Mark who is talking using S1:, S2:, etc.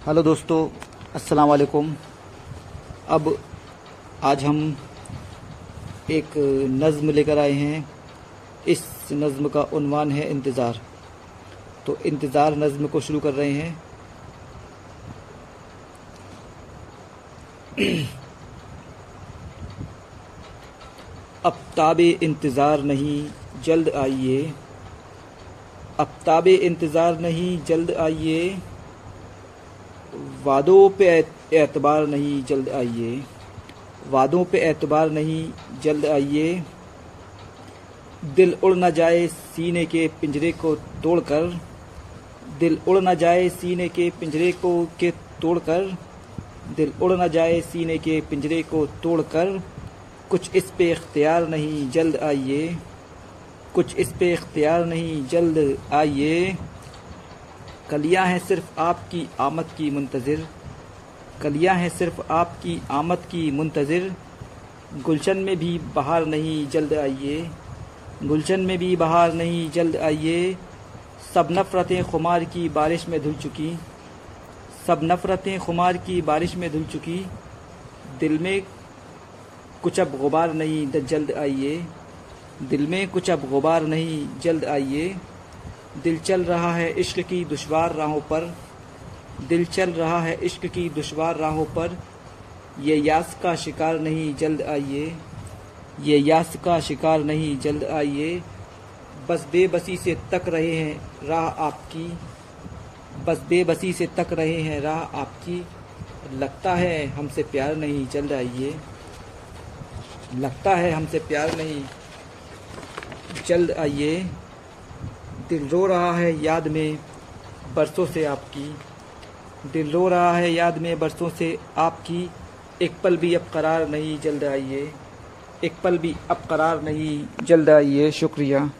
S1: Hello दोस्तों अस्सलाम वालेकुम अब आज हम एक नज़म लेकर आए हैं। इस नज़म का उन्वान है इंतज़ार। तो इंतज़ार नज़म को शुरू कर रहे हैं। अब ताब इंतज़ार नहीं, जल्द आइए। अब ताब इंतज़ार नहीं, जल्द आइए। वादों पे एतबार नहीं जल्द आइए। वादों पे एतबार नहीं जल्द आइए। दिल उड़ न जाए सीने के पिंजरे को तोड़कर। दिल उड़ न जाए सीने के पिंजरे को के तोड़कर। दिल उड़ न जाए सीने के पिंजरे को तोड़कर। कुछ इस पे इख्तियार नहीं जल्द आइए। कुछ इस पे इख्तियार नहीं जल्द आइए। कलियाँ हैं सिर्फ़ आपकी आमद की मुंतज़िर। कलियाँ हैं सिर्फ़ आपकी आमद की मुंतज़िर। गुलशन में भी बाहर नहीं, जल्द आइए। गुलशन में भी बाहर नहीं, जल्द आइए। सब नफ़रतें खुमार की बारिश में धुल चुकी। सब नफ़रतें खुमार की बारिश में धुल चुकी। दिल में कुछ अब गुबार नहीं, जल्द आइए। दिल में कुछ अब गुबार नहीं, जल्द आइए। दिल चल रहा है इश्क की दुशवार राहों पर। दिल चल रहा है इश्क की दुशवार राहों पर। ये यास का शिकार नहीं, जल्द आइए। ये यास का शिकार नहीं, जल्द आइए। बस बेबसी से तक रहे हैं राह आपकी। बस बेबसी से तक रहे हैं राह आपकी। लगता है हमसे प्यार नहीं, जल्द आइए। लगता है हमसे प्यार नहीं, जल्द आइए। दिल रो रहा है याद में बरसों से आपकी। दिल रो रहा है याद में बरसों से आपकी। एक पल भी अब करार नहीं जल्द आइए। एक पल भी अब करार नहीं जल्द आइए, शुक्रिया।